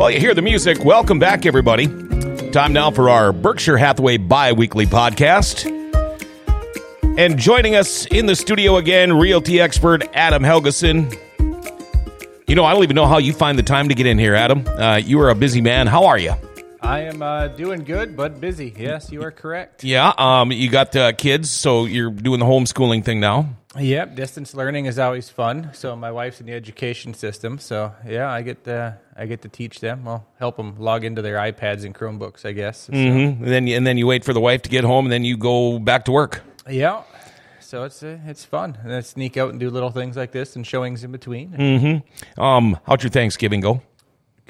Well, you hear the music. Welcome back, everybody. Time now for our Berkshire Hathaway bi weekly podcast. And joining us in the studio again, realty expert Adam Helgeson. You know, I don't even know how you find the time to get in here, Adam. Uh, you are a busy man. How are you? I am uh, doing good, but busy. Yes, you are correct. Yeah, um, you got uh, kids, so you're doing the homeschooling thing now. Yep, distance learning is always fun. So my wife's in the education system, so yeah, I get to I get to teach them. Well, help them log into their iPads and Chromebooks, I guess. So, Mm-hmm. And then and then you wait for the wife to get home, and then you go back to work. Yeah, so it's uh, it's fun, and I sneak out and do little things like this and showings in between. Mm-hmm. Um, how'd your Thanksgiving go?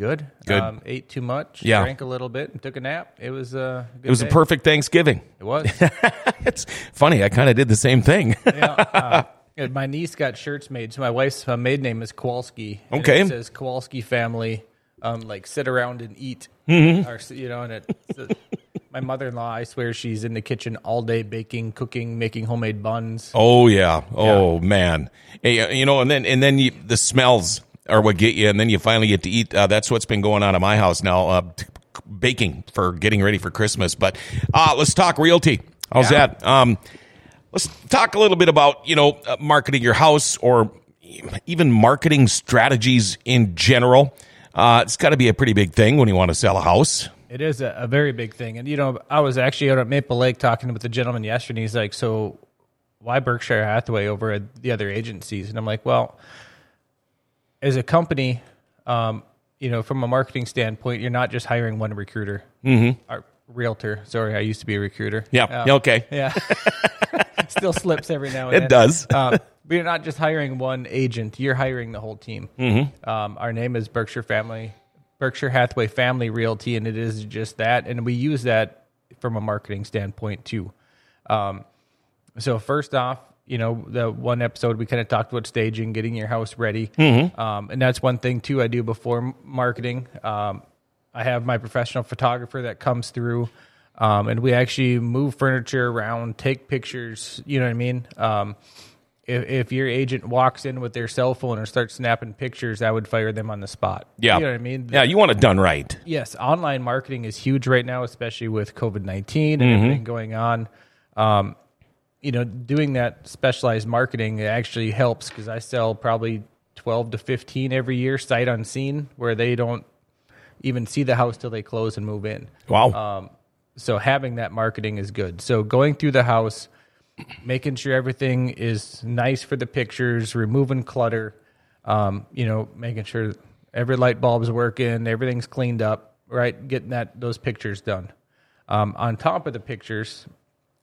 Good, Good. Um, ate too much, Yeah. drank a little bit, and took a nap. It was uh, a It was a perfect Thanksgiving. It was. it's funny. I kind of did the same thing. yeah, uh, my niece got shirts made. So my wife's uh, maiden name is Kowalski. Okay. it says Kowalski family, um, like sit around and eat. Mm-hmm. Or, you know, and it. my mother-in-law, I swear, she's in the kitchen all day baking, cooking, making homemade buns. oh yeah. Oh man. Hey, uh, you know, and then and then you, the smells are what get you, and then you finally get to eat. Uh, that's what's been going on at my house now. Uh, t- baking for getting ready for Christmas. But uh, let's talk realty. How's Yeah. that? Um, let's talk a little bit about you know uh, marketing your house or even marketing strategies in general. Uh, it's got to be a pretty big thing when you want to sell a house. It is a, a very big thing. And, you know, I was actually out at Maple Lake talking with the gentleman yesterday. And he's like, so why Berkshire Hathaway over at the other agencies? And I'm like, well, as a company, um, you know, from a marketing standpoint, you're not just hiring one recruiter, mm-hmm. or realtor. Sorry, I used to be a recruiter. Yeah. Um, Yeah, okay. Yeah. Still slips every now and then. It then. does. um, but you're not just hiring one agent; you're hiring the whole team. Mm-hmm. Um, our name is Berkshire Family, Berkshire Hathaway Family Realty, and it is just that. And we use that from a marketing standpoint too. Um, so first off, you know, the one episode we kind of talked about staging, getting your house ready, um, and that's one thing too. I do before marketing. Um, I have my professional photographer that comes through, um, and we actually move furniture around, take pictures. You know what I mean? Um, if, if your agent walks in with their cell phone and starts snapping pictures, I would fire them on the spot. Yeah. you know what I mean? Yeah, you want it done right. Yes, online marketing is huge right now, especially with COVID 19 and Mm-hmm. everything going on. You know, doing that specialized marketing actually helps because I sell probably 12 to 15 every year, sight unseen, where they don't even see the house till they close and move in. Wow. Um, so having that marketing is good. So going through the house, making sure everything is nice for the pictures, removing clutter, um, you know, making sure every light bulb's working, everything's cleaned up, right? Getting that those pictures done. Um, on top of the pictures,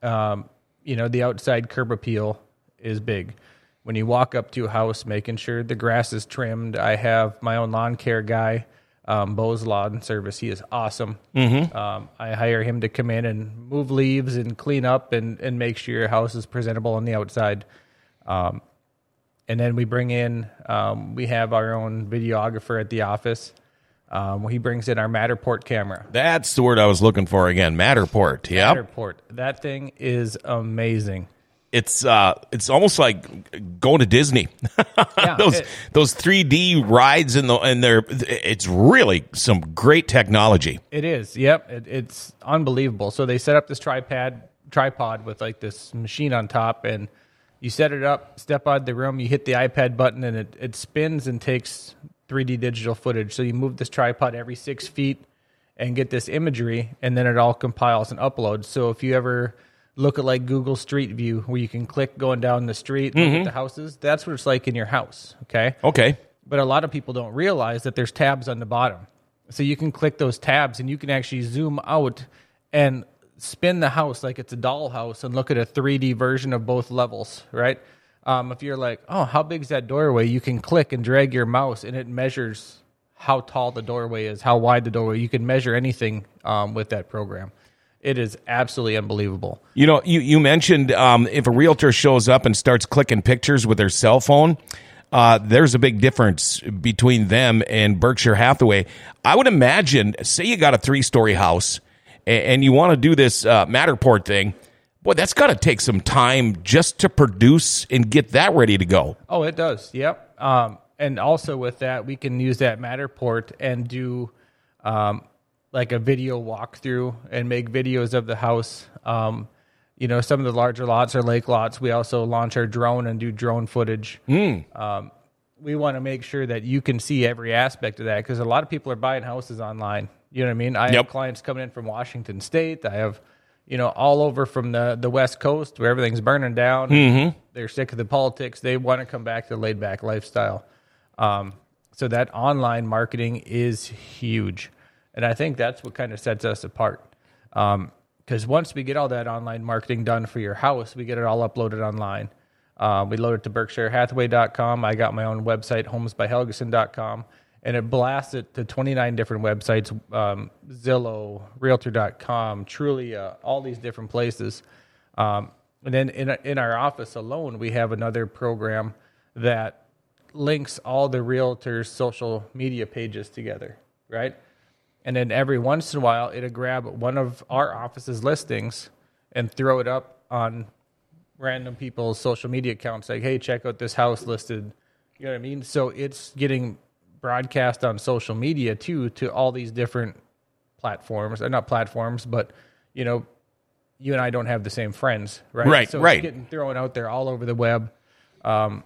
um, you know, the outside curb appeal is big. When you walk up to a house, making sure the grass is trimmed. I have my own lawn care guy, um, Bo's Lawn Service. He is awesome. Mm-hmm. Um, I hire him to come in and move leaves and clean up and, and make sure your house is presentable on the outside. Um, and then we bring in, um, we have our own videographer at the office. Um, he brings in our Matterport camera. That's the word I was looking for again. Matterport. Yeah. Matterport. That thing is amazing. It's uh it's almost like going to Disney. Yeah, those it- those 3D rides and the and they're it's really some great technology. It is. Yep. It, it's unbelievable. So they set up this tripod tripod with like this machine on top, and you set it up, step out of the room, you hit the iPad button, and it, it spins and takes 3D digital footage. So you move this tripod every six feet and get this imagery, and then it all compiles and uploads. So if you ever look at like Google Street View, where you can click going down the street, and look at mm-hmm. the houses, that's what it's like in your house. Okay Okay. but a lot of people don't realize that there's tabs on the bottom. So you can click those tabs and you can actually zoom out and spin the house like it's a dollhouse and look at a 3D version of both levels, right? Um, if you're like, oh, how big is that doorway? You can click and drag your mouse and it measures how tall the doorway is, how wide the doorway. You can measure anything um, with that program. It is absolutely unbelievable. You know, you, you mentioned um, if a realtor shows up and starts clicking pictures with their cell phone, uh, there's a big difference between them and Berkshire Hathaway. I would imagine, say you got a three story house and, and you want to do this uh, Matterport thing, boy, that's got to take some time just to produce and get that ready to go. Oh, it does. Yep. Um, and also with that, we can use that Matterport and do um, like a video walkthrough and make videos of the house. Um, you know, some of the larger lots are lake lots. We also launch our drone and do drone footage. Um, we want to make sure that you can see every aspect of that because a lot of people are buying houses online. You know what I mean? I Yep. have clients coming in from Washington State. I have, you know, all over from the the West Coast where everything's burning down. Mm-hmm. They're sick of the politics. They want to come back to the laid back lifestyle. Um, so that online marketing is huge, and I think that's what kind of sets us apart. Because once we get all that online marketing done for your house, we get it all uploaded online. Uh, we load it to BerkshireHathaway.com. I got my own website, homesbyhelgeson.com, and it blasts it to 29 different websites um, Zillow, Realtor.com, Trulia, all these different places. Um, and then in, in our office alone, we have another program that links all the realtors' social media pages together, right? And then every once in a while, it'll grab one of our office's listings and throw it up on random people's social media accounts. Like, hey, check out this house listed. You know what I mean? So it's getting broadcast on social media too to all these different platforms. Or not platforms, but you know, you and I don't have the same friends, right? Right, so right. It's getting thrown out there all over the web. Um,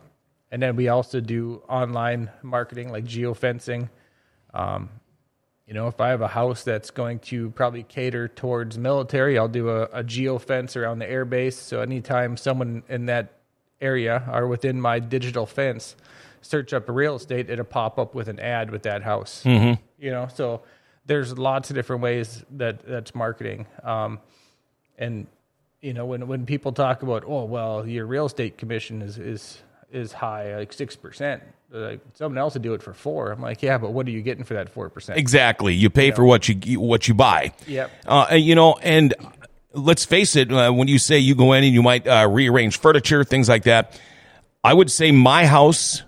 and then we also do online marketing like geofencing. Um, you know, if I have a house that's going to probably cater towards military, I'll do a, a geofence around the airbase. So anytime someone in that area are within my digital fence search up real estate, it'll pop up with an ad with that house. Mm-hmm. You know, so there's lots of different ways that that's marketing. Um, and you know, when when people talk about, oh well, your real estate commission is is is high, like six percent. Like someone else would do it for four. I'm like, yeah, but what are you getting for that four percent? Exactly. You pay for what you what you buy. Yep. Uh, and, you know, and let's face it. Uh, when you say you go in and you might uh, rearrange furniture, things like that, I would say my house,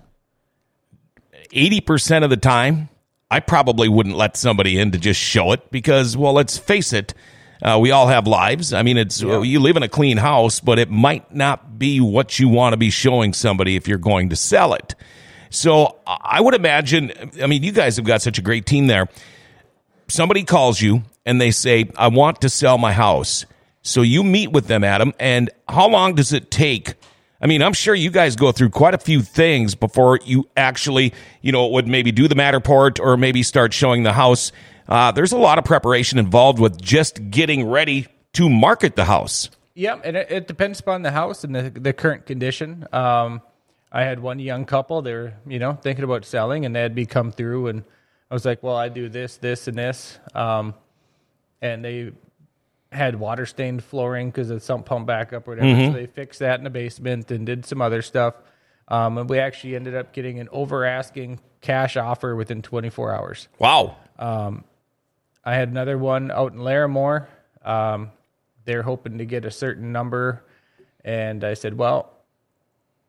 eighty percent of the time, I probably wouldn't let somebody in to just show it because, well, let's face it. Uh, we all have lives. I mean, it's you live in a clean house, but it might not be what you want to be showing somebody if you're going to sell it. So I would imagine. I mean, you guys have got such a great team there somebody calls you and they say, I want to sell my house. So you meet with them, Adam, and how long does it take? I mean, I'm sure you guys go through quite a few things before you actually, you know, would maybe do the Matterport or maybe start showing the house. Uh, there's a lot of preparation involved with just getting ready to market the house. Yep, and it, it depends upon the house and the, the current condition. Um, I had one young couple; they were, you know, thinking about selling, and they had me come through, and I was like, "Well, I do this, this, and this," um, and they had water stained flooring because the sump pump backup or whatever. So they fixed that in the basement and did some other stuff. Um, and we actually ended up getting an over asking cash offer within 24 hours. Wow. I had another one out in Larimore. Um, they're hoping to get a certain number, and I said, "Well,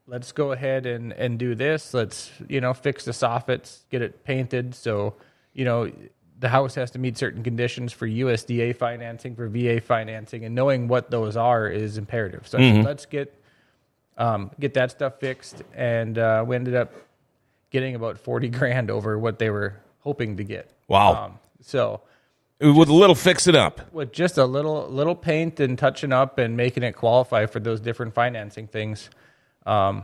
let's go ahead and and do this. Let's you know fix the soffits, get it painted. So you know the house has to meet certain conditions for USDA financing, for VA financing, and knowing what those are is imperative. So I said, let's get um, get that stuff fixed, and uh, we ended up getting about forty grand over what they were hoping to get. Wow. Um, so With a little fix it up. with just a little little paint and touching up and making it qualify for those different financing things. Um,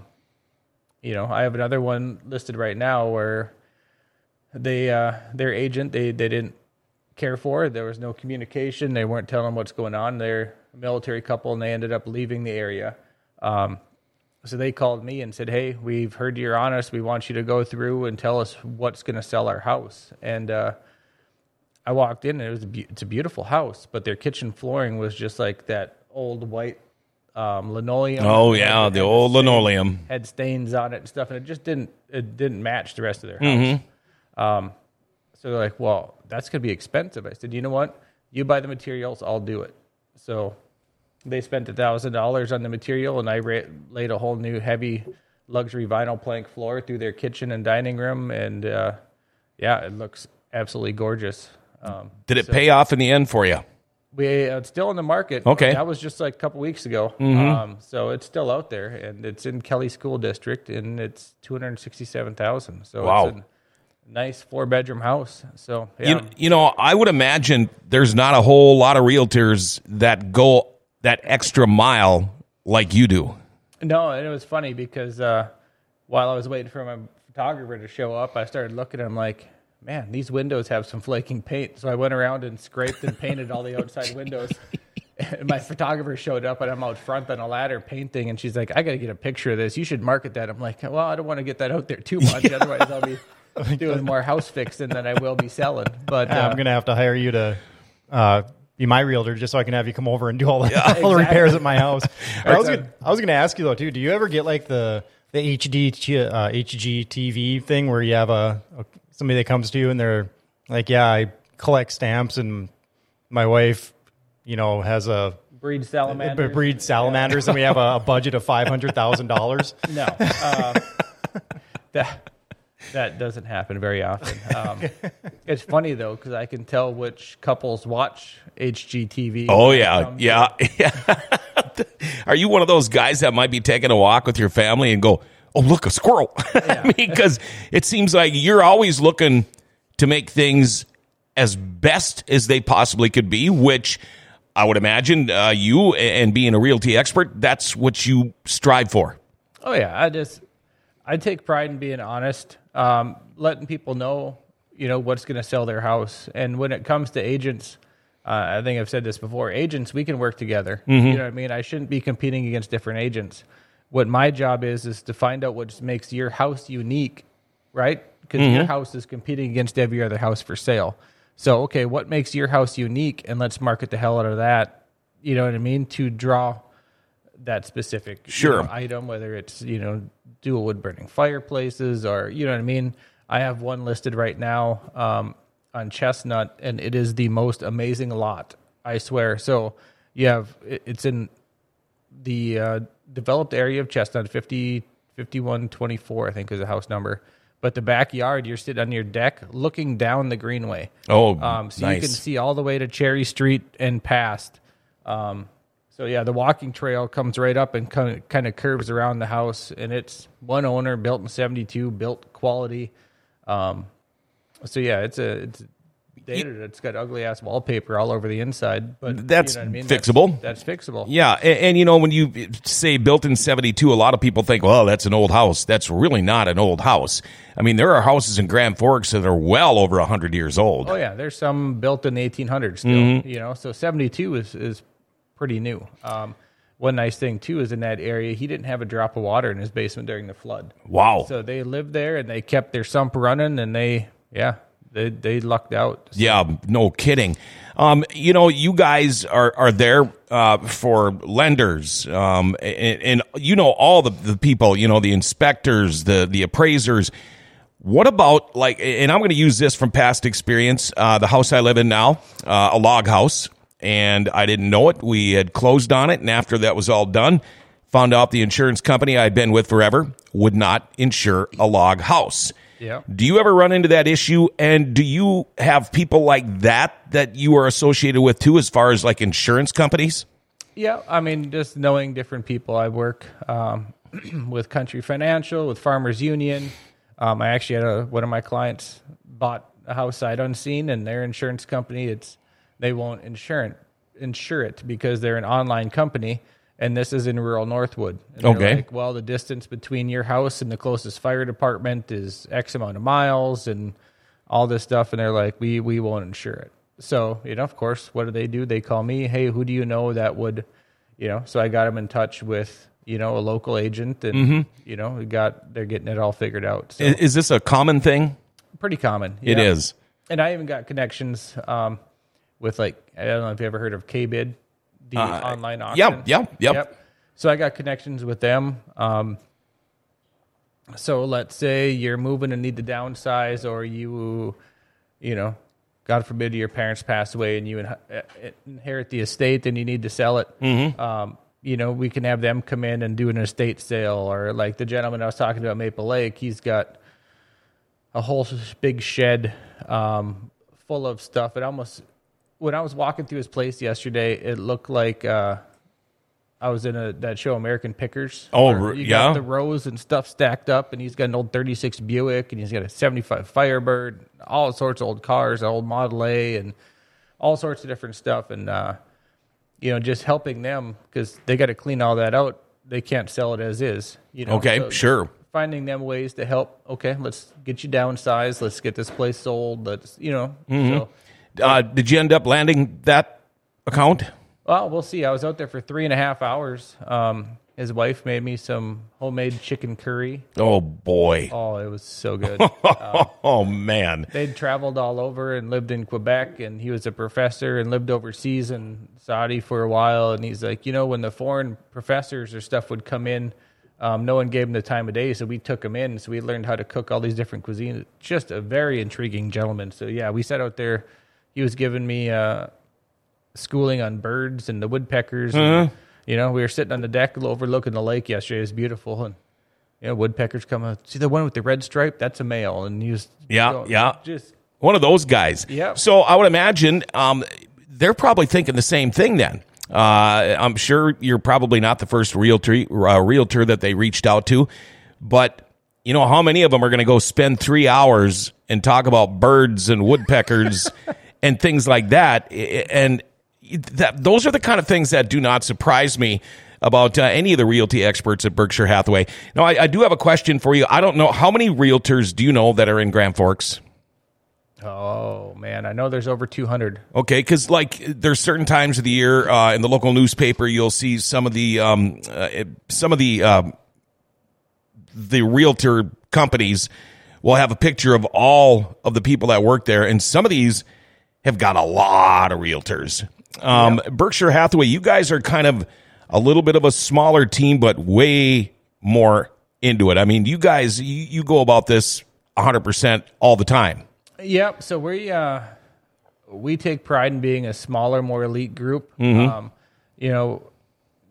you know, I have another one listed right now where they uh, their agent they they didn't care for. There was no communication. They weren't telling what's going on. They're a military couple and they ended up leaving the area. Um, so they called me and said, "Hey, we've heard you're honest. We want you to go through and tell us what's going to sell our house." And uh, I walked in and it was a be- it's a beautiful house, but their kitchen flooring was just like that old white um, linoleum. Oh yeah, the old stain- linoleum. had stains on it and stuff, and it just didn't it didn't match the rest of their house. Mm-hmm. Um, so they're like, "Well, that's gonna be expensive." I said, "You know what? You buy the materials, I'll do it." So they spent a thousand dollars on the material, and I ra- laid a whole new heavy luxury vinyl plank floor through their kitchen and dining room, and uh, yeah, it looks absolutely gorgeous. Um, Did it pay off in the end for you? we uh, it's still in the market. Okay. Mm-hmm. that was just like a couple weeks ago. Um, so it's still out there, and it's in Kelly School District, and it's two hundred sixty-seven thousand. So Wow. it's nice four bedroom house. So yeah, You, you know, I would imagine there's not a whole lot of realtors that go that extra mile like you do. no, and it was funny because uh, while I was waiting for my photographer to show up, I started looking. and I'm like, man, these windows have some flaking paint. So I went around and scraped and painted all the outside windows. And my photographer showed up, and I'm out front on a ladder painting, and she's like, "I got to get a picture of this. You should market that." I'm like, "Well, I don't want to get that out there too much, otherwise I'll be doing more house fixing than I will be selling." But uh, I'm gonna have to hire you to uh, be my realtor just so I can have you come over and do all the, all the repairs at my house. I was gonna, I was gonna ask you though too. Do you ever get like the the HD uh, HGTV thing where you have a, a somebody that comes to you and they're like, yeah, I collect stamps and my wife, you know, has a breed salamander. breed salamanders and we have a, a budget of five hundred thousand dollars. No, uh, that that doesn't happen very often. Um, it's funny though because I can tell which couples watch HGTV. Oh yeah, yeah. yeah. Are you one of those guys that might be taking a walk with your family and go, "Oh, look, a squirrel"? I mean, because it seems like you're always looking to make things as best as they possibly could be, which I would imagine uh, you and being a realty expert, that's what you strive for. Oh yeah, I just I take pride in being honest, um, letting people know you know what's going to sell their house. And when it comes to agents, uh, I think I've said this before. Agents, we can work together. You know what I mean? I shouldn't be competing against different agents. What my job is is to find out what makes your house unique, right? Because your house is competing against every other house for sale. So okay, what makes your house unique, and let's market the hell out of that. You know what I mean? To draw that specific you know, item, whether it's you know dual wood burning fireplaces or you know what I mean. I have one listed right now um, on Chestnut, and it is the most amazing lot. I swear. So you have it's in the uh, developed area of Chestnut, 50, 5124, I think is the house number. But the backyard, you're sitting on your deck looking down the greenway. Oh, Um, so you can see all the way to Cherry Street and past. Um, so yeah, the walking trail comes right up and kind of, kind of curves around the house, and it's one owner, built in '72, built quality. Um, so yeah, it's a it's dated. It's got ugly ass wallpaper all over the inside, but That's you know I mean? fixable. That's, that's fixable. Yeah, and, and you know when you say built in '72, a lot of people think, "Well, that's an old house." That's really not an old house. I mean, there are houses in Grand Forks that are well over hundred years old. Oh yeah, there's some built in the 1800s still. Mm-hmm. You know, so 72 is is pretty new. Um, one nice thing too is in that area he didn't have a drop of water in his basement during the flood. Wow. So they lived there and they kept their sump running and they yeah they they lucked out. Yeah, no kidding. Um, you know, you guys are are there uh, for lenders, um, and, and you know all the, the people. You know, the inspectors, the the appraisers. What about like? And I'm going to use this from past experience. Uh, the house I live in now, uh, a log house, and I didn't know it. We had closed on it, and after that was all done, found out the insurance company I'd been with forever would not insure a log house. Yeah. Do you ever run into that issue? And do you have people like that that you are associated with too, as far as like insurance companies? Yeah, I mean, just knowing different people. I work um, with Country Financial, with Farmers Union. Um, I actually had a, one of my clients bought a house sight unseen, and their insurance company it's they won't insure it, insure it because they're an online company, and this is in rural Northwood. And Okay. Like, well, the distance between your house and the closest fire department is X amount of miles, and all this stuff, and they're like, we we won't insure it. So you know, of course, what do they do? They call me, hey, who do you know that would, you know? So I got them in touch with you know a local agent, and you know, we got they're getting it all figured out. So Is, is this a common thing? pretty common. It is. and I even got connections um, with like I don't know if you ever heard of KBid, the online auction. Uh, yep, yep. So I got connections with them. Um, so let's say you're moving and need to downsize, or you, you know, God forbid your parents pass away and you uh, inherit the estate and you need to sell it. Mm-hmm. Um, you know, we can have them come in and do an estate sale, or like the gentleman I was talking about, Maple Lake. He's got a whole big shed um, full of stuff. It almost when I was walking through his place yesterday, it looked like uh, I was in a that show American Pickers. Oh, you yeah? got the rows and stuff stacked up, and he's got an old '36 Buick, and he's got a '75 Firebird, all sorts of old cars, old Model A, and all sorts of different stuff, and uh, you know, just helping them because they got to clean all that out. They can't sell it as is. You know, Okay, So sure. Finding them ways to help. Okay, let's get you downsized. Let's get this place sold. Let's you know. Mm-hmm. So, Uh, did you end up landing that account? well, we'll see. I was out there for three and a half hours. Um, his wife made me some homemade chicken curry. Oh boy. Oh, it was so good. Oh man. They'd traveled all over and lived in Quebec, and he was a professor and lived overseas in Saudi for a while. And he's like, you know, when the foreign professors or stuff would come in, um, no one gave him the time of day, so we took him in. So we learned how to cook all these different cuisines. Just a very intriguing gentleman. So yeah, we sat out there. He was giving me uh, schooling on birds and the woodpeckers. And, you know, we were sitting on the deck overlooking the lake yesterday. It was beautiful, and you know, woodpeckers come out. See the one with the red stripe? That's a male, and he was Yeah, going- yeah. just One of those guys. Yep. So I would imagine um, they're probably thinking the same thing then. Uh, I'm sure you're probably not the first realtor uh, realtor that they reached out to, but you know how many of them are going to go spend three hours and talk about birds and woodpeckers and things like that, and that those are the kind of things that do not surprise me about uh, any of the realty experts at Berkshire Hathaway. Now, I, I do have a question for you. I don't know how many realtors do you know that are in Grand Forks. Oh man, I know there's over 200. Okay, because like there's certain times of the year uh, in the local newspaper, you'll see some of the um, uh, some of the um, the realtor companies will have a picture of all of the people that work there, and some of these have got a lot of realtors. Um, Berkshire Hathaway, you guys are kind of a little bit of a smaller team, but way more into it. I mean, you guys, you, you go about this 100 percent all the time. Yep. So we uh, we take pride in being a smaller, more elite group. Mm-hmm. Um, you know,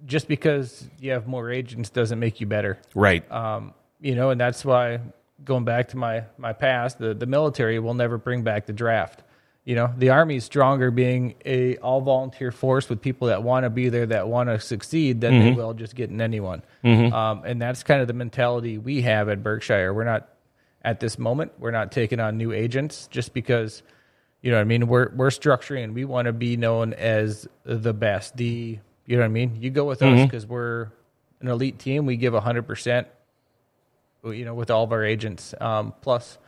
just because you have more agents doesn't make you better. Right. Um, you know, and that's why going back to my my past, the the military will never bring back the draft. You know, the army is stronger being a all volunteer force with people that want to be there, that want to succeed, than they will just getting anyone. Um, and that's kind of the mentality we have at Berkshire. We're not at this moment. We're not taking on new agents just because, you know, what I mean, we're we're structuring and we want to be known as the best. The you know what I mean. You go with us because we're an elite team. We give hundred percent you know, with all of our agents. Um, plus,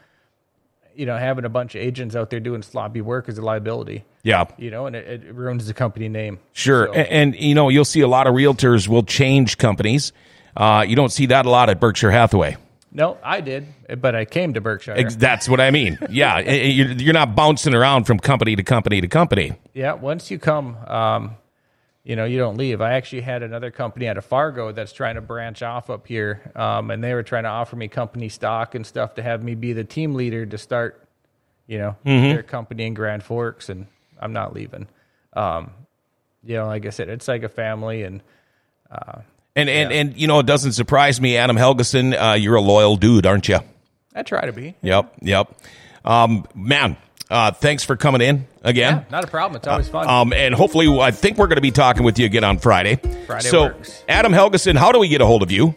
you know, having a bunch of agents out there doing sloppy work is a liability. yeah. You know, and it, it ruins the company name. Sure, So- A- and, you know you'll see a lot of realtors will change companies. Uh, you don't see that a lot at Berkshire Hathaway. no, I did, but I came to Berkshire. That's what I mean. Yeah, eh, eh, you're, you're not bouncing around from company to company to company. yeah, once you come, um, you know, you don't leave. I actually had another company out of Fargo that's trying to branch off up here, um, and they were trying to offer me company stock and stuff to have me be the team leader to start, you know, their company in Grand Forks, and I'm not leaving. Um, you know, like I said, it's like a family, and And and and you know it doesn't surprise me, Adam Helgeson. Uh, you're a loyal dude, aren't you? I try to be. Yep, yep. Um, man, uh, thanks for coming in again. Yeah, not a problem. It's always fun. Um, and hopefully, I think we're going to be talking with you again on Friday. Friday so, works. Adam Helgeson, how do we get a hold of you?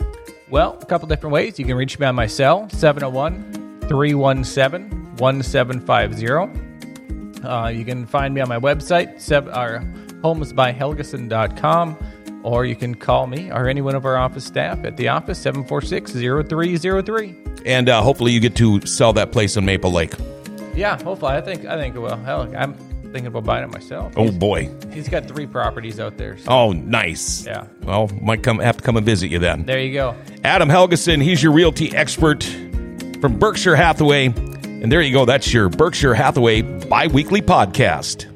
well, a couple different ways. You can reach me on my cell, 701 317 1750. Uh, You can find me on my website, sev- our homesbyhelgeson.com, or you can call me or any one of our office staff at the office, 746 0303. And uh, hopefully, you get to sell that place in Maple Lake. Yeah, hopefully. I think, I think, well, hell, I'm thinking about buying it myself. Oh boy. He's got three properties out there. So Oh, nice. Yeah. Well, might come have to come and visit you then. there you go. Adam Helgeson, he's your realty expert from Berkshire Hathaway. And there you go. That's your Berkshire Hathaway bi weekly podcast.